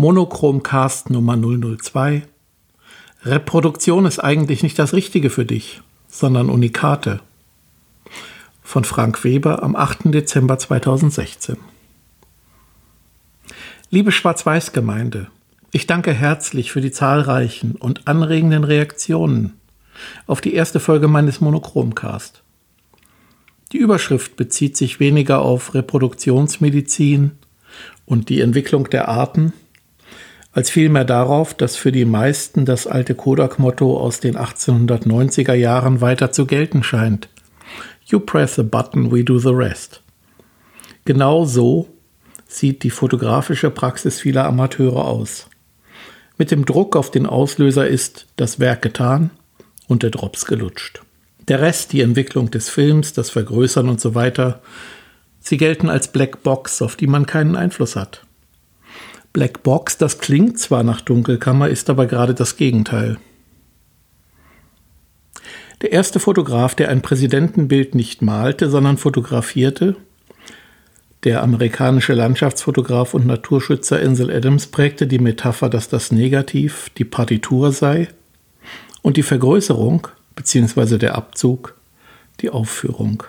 Monochromcast Nummer 002. Reproduktion ist eigentlich nicht das Richtige für dich, sondern Unikate. Von Frank Weber am 8. Dezember 2016. Liebe Schwarz-Weiß-Gemeinde, ich danke herzlich für die zahlreichen und anregenden Reaktionen auf die erste Folge meines Monochromcast. Die Überschrift bezieht sich weniger auf Reproduktionsmedizin und die Entwicklung der Arten, als vielmehr darauf, dass für die meisten das alte Kodak-Motto aus den 1890er Jahren weiter zu gelten scheint. You press a button, we do the rest. Genau so sieht die fotografische Praxis vieler Amateure aus. Mit dem Druck auf den Auslöser ist das Werk getan und der Drops gelutscht. Der Rest, die Entwicklung des Films, das Vergrößern und so weiter, sie gelten als Black Box, auf die man keinen Einfluss hat. Black Box, das klingt zwar nach Dunkelkammer, ist aber gerade das Gegenteil. Der erste Fotograf, der ein Präsidentenbild nicht malte, sondern fotografierte, der amerikanische Landschaftsfotograf und Naturschützer Ansel Adams prägte die Metapher, dass das Negativ die Partitur sei und die Vergrößerung bzw. der Abzug die Aufführung.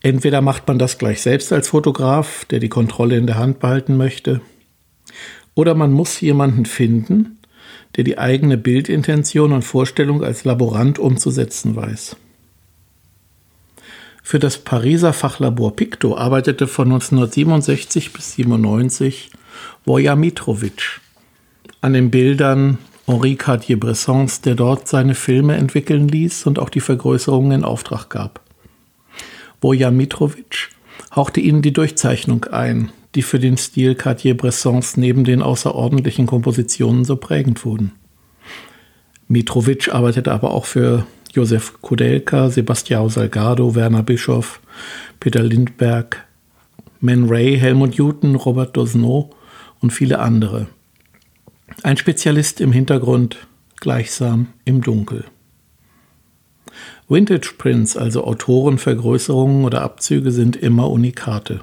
Entweder macht man das gleich selbst als Fotograf, der die Kontrolle in der Hand behalten möchte, oder man muss jemanden finden, der die eigene Bildintention und Vorstellung als Laborant umzusetzen weiß. Für das Pariser Fachlabor Picto arbeitete von 1967 bis 1997 Voja Mitrovic an den Bildern Henri Cartier-Bressons, der dort seine Filme entwickeln ließ und auch die Vergrößerungen in Auftrag gab. Voja Mitrovic hauchte ihnen die Durchzeichnung ein, die für den Stil Cartier-Bressons neben den außerordentlichen Kompositionen so prägend wurden. Mitrovic arbeitete aber auch für Josef Kudelka, Sebastião Salgado, Werner Bischoff, Peter Lindberg, Man Ray, Helmut Newton, Robert Dosneau und viele andere. Ein Spezialist im Hintergrund, gleichsam im Dunkel. Vintage Prints, also Autorenvergrößerungen oder Abzüge, sind immer Unikate.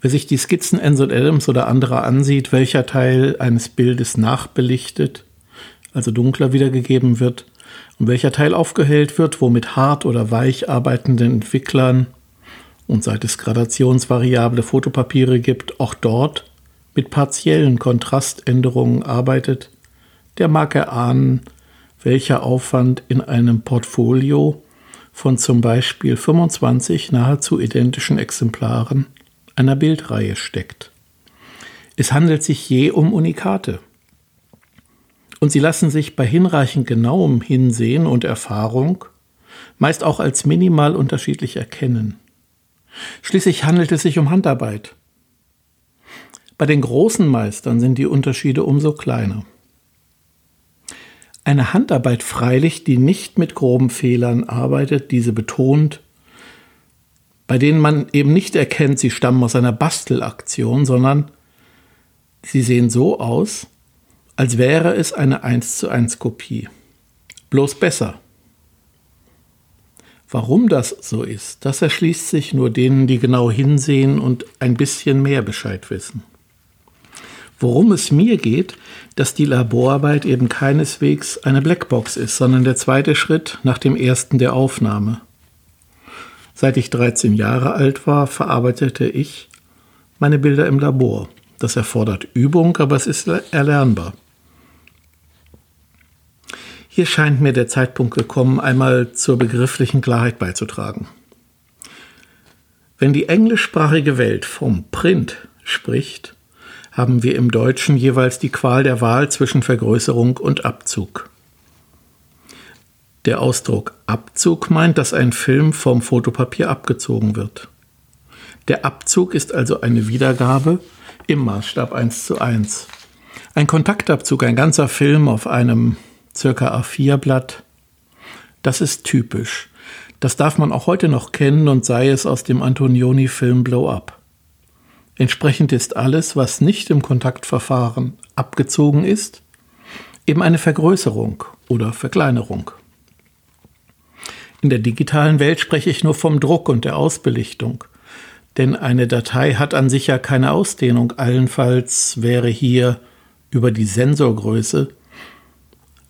Wer sich die Skizzen Ansel Adams oder anderer ansieht, welcher Teil eines Bildes nachbelichtet, also dunkler wiedergegeben wird, und welcher Teil aufgehellt wird, wo mit hart oder weich arbeitenden Entwicklern und seit es gradationsvariable Fotopapiere gibt, auch dort mit partiellen Kontraständerungen arbeitet, der mag erahnen, welcher Aufwand in einem Portfolio von zum Beispiel 25 nahezu identischen Exemplaren einer Bildreihe steckt. Es handelt sich je um Unikate. Und sie lassen sich bei hinreichend genauem Hinsehen und Erfahrung meist auch als minimal unterschiedlich erkennen. Schließlich handelt es sich um Handarbeit. Bei den großen Meistern sind die Unterschiede umso kleiner. Eine Handarbeit freilich, die nicht mit groben Fehlern arbeitet, diese betont, bei denen man eben nicht erkennt, sie stammen aus einer Bastelaktion, sondern sie sehen so aus, als wäre es eine 1 zu 1 Kopie. Bloß besser. Warum das so ist, das erschließt sich nur denen, die genau hinsehen und ein bisschen mehr Bescheid wissen. Worum es mir geht, dass die Laborarbeit eben keineswegs eine Blackbox ist, sondern der zweite Schritt nach dem ersten der Aufnahme. Seit ich 13 Jahre alt war, verarbeitete ich meine Bilder im Labor. Das erfordert Übung, aber es ist erlernbar. Hier scheint mir der Zeitpunkt gekommen, einmal zur begrifflichen Klarheit beizutragen. Wenn die englischsprachige Welt vom Print spricht, haben wir im Deutschen jeweils die Qual der Wahl zwischen Vergrößerung und Abzug. Der Ausdruck Abzug meint, dass ein Film vom Fotopapier abgezogen wird. Der Abzug ist also eine Wiedergabe im Maßstab 1 zu 1. Ein Kontaktabzug, ein ganzer Film auf einem circa A4-Blatt, das ist typisch. Das darf man auch heute noch kennen und sei es aus dem Antonioni-Film Blow Up. Entsprechend ist alles, was nicht im Kontaktverfahren abgezogen ist, eben eine Vergrößerung oder Verkleinerung. In der digitalen Welt spreche ich nur vom Druck und der Ausbelichtung. Denn eine Datei hat an sich ja keine Ausdehnung. Allenfalls wäre hier über die Sensorgröße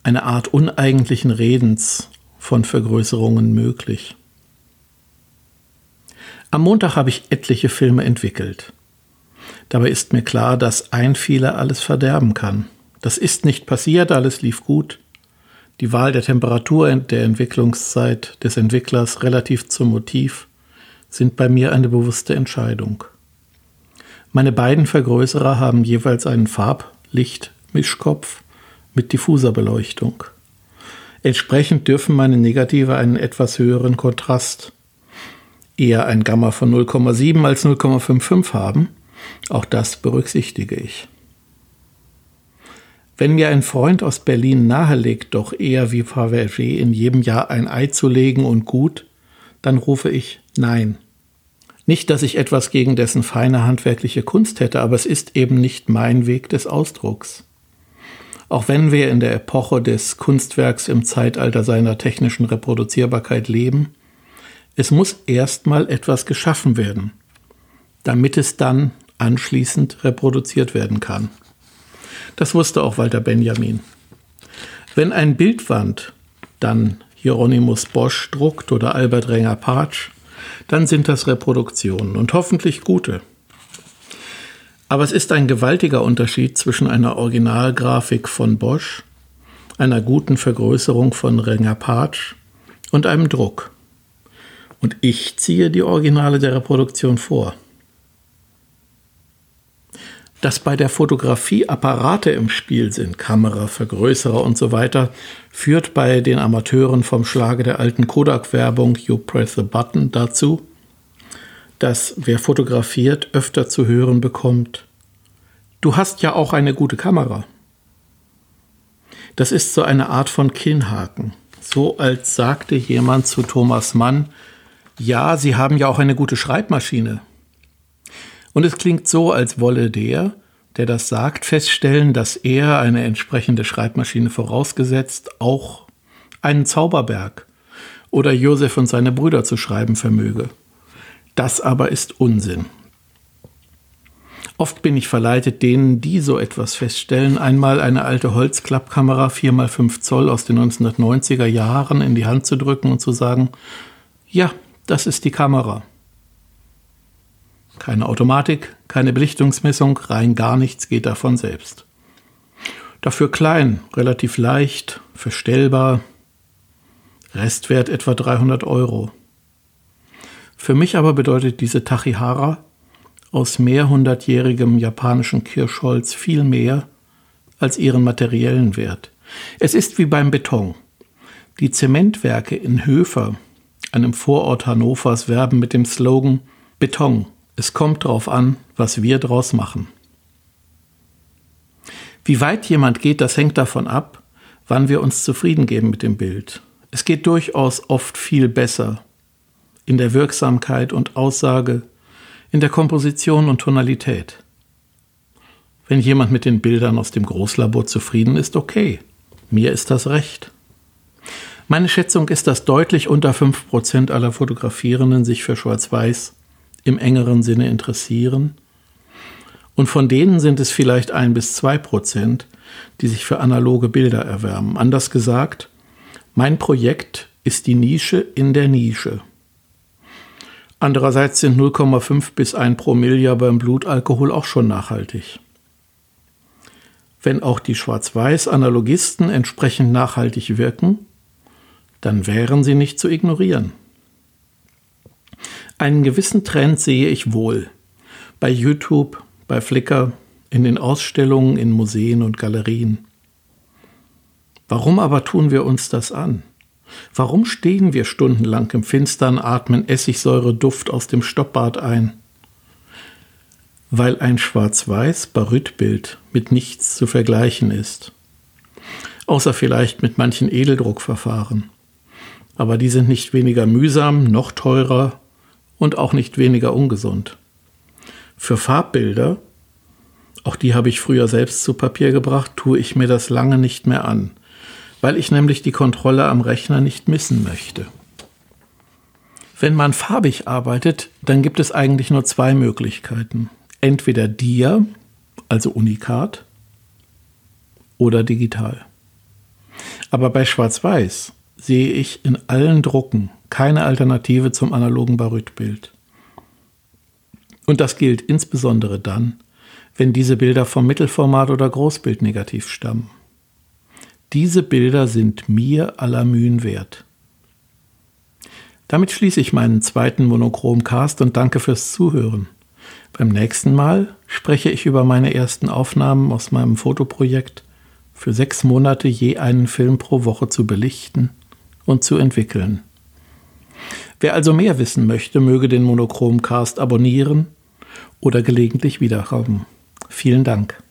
eine Art uneigentlichen Redens von Vergrößerungen möglich. Am Montag habe ich etliche Filme entwickelt. Dabei ist mir klar, dass ein Fehler alles verderben kann. Das ist nicht passiert, alles lief gut. Die Wahl der Temperatur der Entwicklungszeit des Entwicklers relativ zum Motiv sind bei mir eine bewusste Entscheidung. Meine beiden Vergrößerer haben jeweils einen Farb-Licht-Mischkopf mit diffuser Beleuchtung. Entsprechend dürfen meine Negative einen etwas höheren Kontrast, eher ein Gamma von 0,7 als 0,55 haben. Auch das berücksichtige ich. Wenn mir ein Freund aus Berlin nahelegt, doch eher wie Fabergé in jedem Jahr ein Ei zu legen und gut, dann rufe ich Nein. Nicht, dass ich etwas gegen dessen feine handwerkliche Kunst hätte, aber es ist eben nicht mein Weg des Ausdrucks. Auch wenn wir in der Epoche des Kunstwerks im Zeitalter seiner technischen Reproduzierbarkeit leben, es muss erstmal etwas geschaffen werden, damit es dann anschließend reproduziert werden kann. Das wusste auch Walter Benjamin. Wenn ein Bildwand dann Hieronymus Bosch druckt oder Albert Renger Patsch, dann sind das Reproduktionen und hoffentlich gute. Aber es ist ein gewaltiger Unterschied zwischen einer Originalgrafik von Bosch, einer guten Vergrößerung von Renger Patsch und einem Druck. Und ich ziehe die Originale der Reproduktion vor dass bei der Fotografie Apparate im Spiel sind, Kamera, Vergrößerer und so weiter, führt bei den Amateuren vom Schlage der alten Kodak-Werbung You Press the Button dazu, dass wer fotografiert öfter zu hören bekommt, du hast ja auch eine gute Kamera. Das ist so eine Art von Kinnhaken, so als sagte jemand zu Thomas Mann, ja, Sie haben ja auch eine gute Schreibmaschine. Und es klingt so, als wolle der, der das sagt, feststellen, dass er eine entsprechende Schreibmaschine vorausgesetzt auch einen Zauberberg oder Josef und seine Brüder zu schreiben vermöge. Das aber ist Unsinn. Oft bin ich verleitet, denen, die so etwas feststellen, einmal eine alte Holzklappkamera 4x5 Zoll aus den 1990er Jahren in die Hand zu drücken und zu sagen, ja, das ist die Kamera. Keine Automatik, keine Belichtungsmessung, rein gar nichts geht davon selbst. Dafür klein, relativ leicht, verstellbar, Restwert etwa 300 Euro. Für mich aber bedeutet diese Tachihara aus mehrhundertjährigem japanischen Kirschholz viel mehr als ihren materiellen Wert. Es ist wie beim Beton. Die Zementwerke in Höfer, einem Vorort Hannovers, werben mit dem Slogan Beton, es kommt darauf an, was wir draus machen. Wie weit jemand geht, das hängt davon ab, wann wir uns zufrieden geben mit dem Bild. Es geht durchaus oft viel besser in der Wirksamkeit und Aussage, in der Komposition und Tonalität. Wenn jemand mit den Bildern aus dem Großlabor zufrieden ist, okay, mir ist das recht. Meine Schätzung ist, dass deutlich unter 5% aller Fotografierenden sich für Schwarz-Weiß im engeren Sinne interessieren. Und von denen sind es vielleicht ein bis zwei Prozent, die sich für analoge Bilder erwärmen. Anders gesagt, mein Projekt ist die Nische in der Nische. Andererseits sind 0,5 bis 1 Promille beim Blutalkohol auch schon nachhaltig. Wenn auch die Schwarz-Weiß-Analogisten entsprechend nachhaltig wirken, dann wären sie nicht zu ignorieren. Einen gewissen Trend sehe ich wohl. Bei YouTube, bei Flickr, in den Ausstellungen, in Museen und Galerien. Warum aber tun wir uns das an? Warum stehen wir stundenlang im Finstern, atmen Essigsäure-Duft aus dem Stoppbad ein? Weil ein schwarz-weiß Barytbild mit nichts zu vergleichen ist. Außer vielleicht mit manchen Edeldruckverfahren. Aber die sind nicht weniger mühsam, noch teurer und auch nicht weniger ungesund. Für Farbbilder, auch die habe ich früher selbst zu Papier gebracht, tue ich mir das lange nicht mehr an, weil ich nämlich die Kontrolle am Rechner nicht missen möchte. Wenn man farbig arbeitet, dann gibt es eigentlich nur zwei Möglichkeiten. Entweder Dia, also Unikat, oder digital. Aber bei Schwarz-Weiß sehe ich in allen Drucken keine Alternative zum analogen Barytbild. Und das gilt insbesondere dann, wenn diese Bilder vom Mittelformat oder Großbildnegativ stammen. Diese Bilder sind mir aller Mühen wert. Damit schließe ich meinen zweiten Monochromcast und danke fürs Zuhören. Beim nächsten Mal spreche ich über meine ersten Aufnahmen aus meinem Fotoprojekt, für sechs Monate je einen Film pro Woche zu belichten und zu entwickeln. Wer also mehr wissen möchte, möge den Monochromcast abonnieren oder gelegentlich wiederkommen. Vielen Dank.